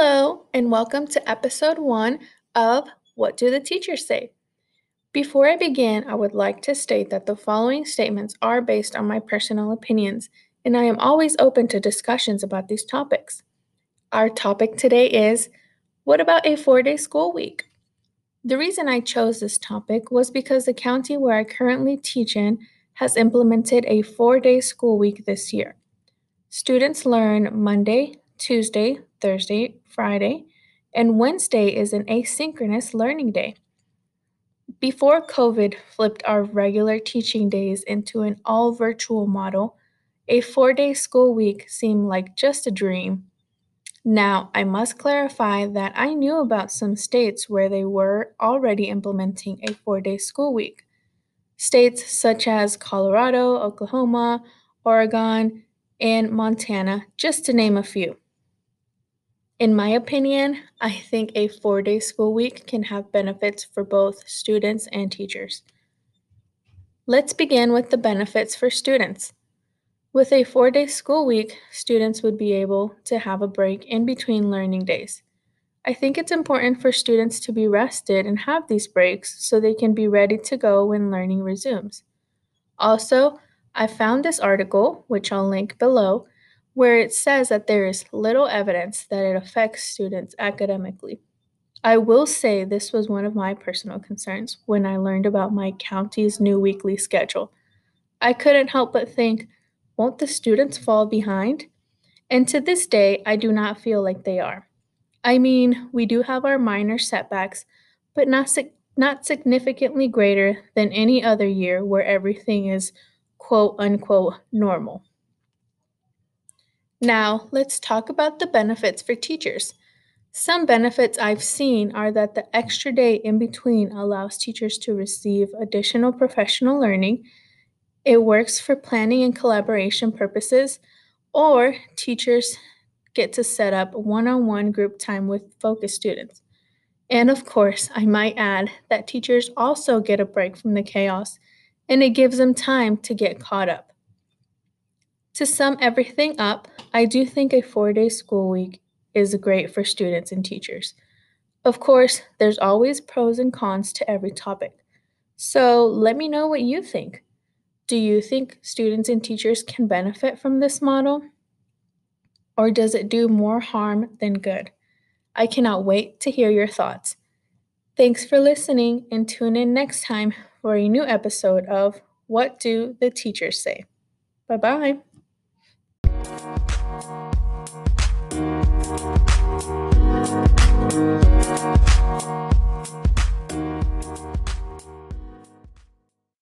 and welcome to episode one of What Do the Teachers Say? Before I begin, I would like to state that the following statements are based on my personal opinions, and I am always open to discussions about these topics. Our topic today is What about a four day school week? The reason I chose this topic was because the county where I currently teach in has implemented a four day school week this year. Students learn Monday, Tuesday, Thursday, Friday, and Wednesday is an asynchronous learning day. Before COVID flipped our regular teaching days into an all virtual model, a four day school week seemed like just a dream. Now, I must clarify that I knew about some states where they were already implementing a four day school week. States such as Colorado, Oklahoma, Oregon, and Montana, just to name a few. In my opinion, I think a four day school week can have benefits for both students and teachers. Let's begin with the benefits for students. With a four day school week, students would be able to have a break in between learning days. I think it's important for students to be rested and have these breaks so they can be ready to go when learning resumes. Also, I found this article, which I'll link below, where it says that there is little evidence that it affects students academically. I will say this was one of my personal concerns when I learned about my county's new weekly schedule. I couldn't help but think, won't the students fall behind? And to this day, I do not feel like they are. I mean, we do have our minor setbacks, but not, not significantly greater than any other year where everything is quote unquote normal. Now, let's talk about the benefits for teachers. Some benefits I've seen are that the extra day in between allows teachers to receive additional professional learning. It works for planning and collaboration purposes, or teachers get to set up one on one group time with focus students. And of course, I might add that teachers also get a break from the chaos and it gives them time to get caught up. To sum everything up, I do think a four day school week is great for students and teachers. Of course, there's always pros and cons to every topic. So let me know what you think. Do you think students and teachers can benefit from this model? Or does it do more harm than good? I cannot wait to hear your thoughts. Thanks for listening and tune in next time for a new episode of What Do the Teachers Say? Bye bye. Thank you.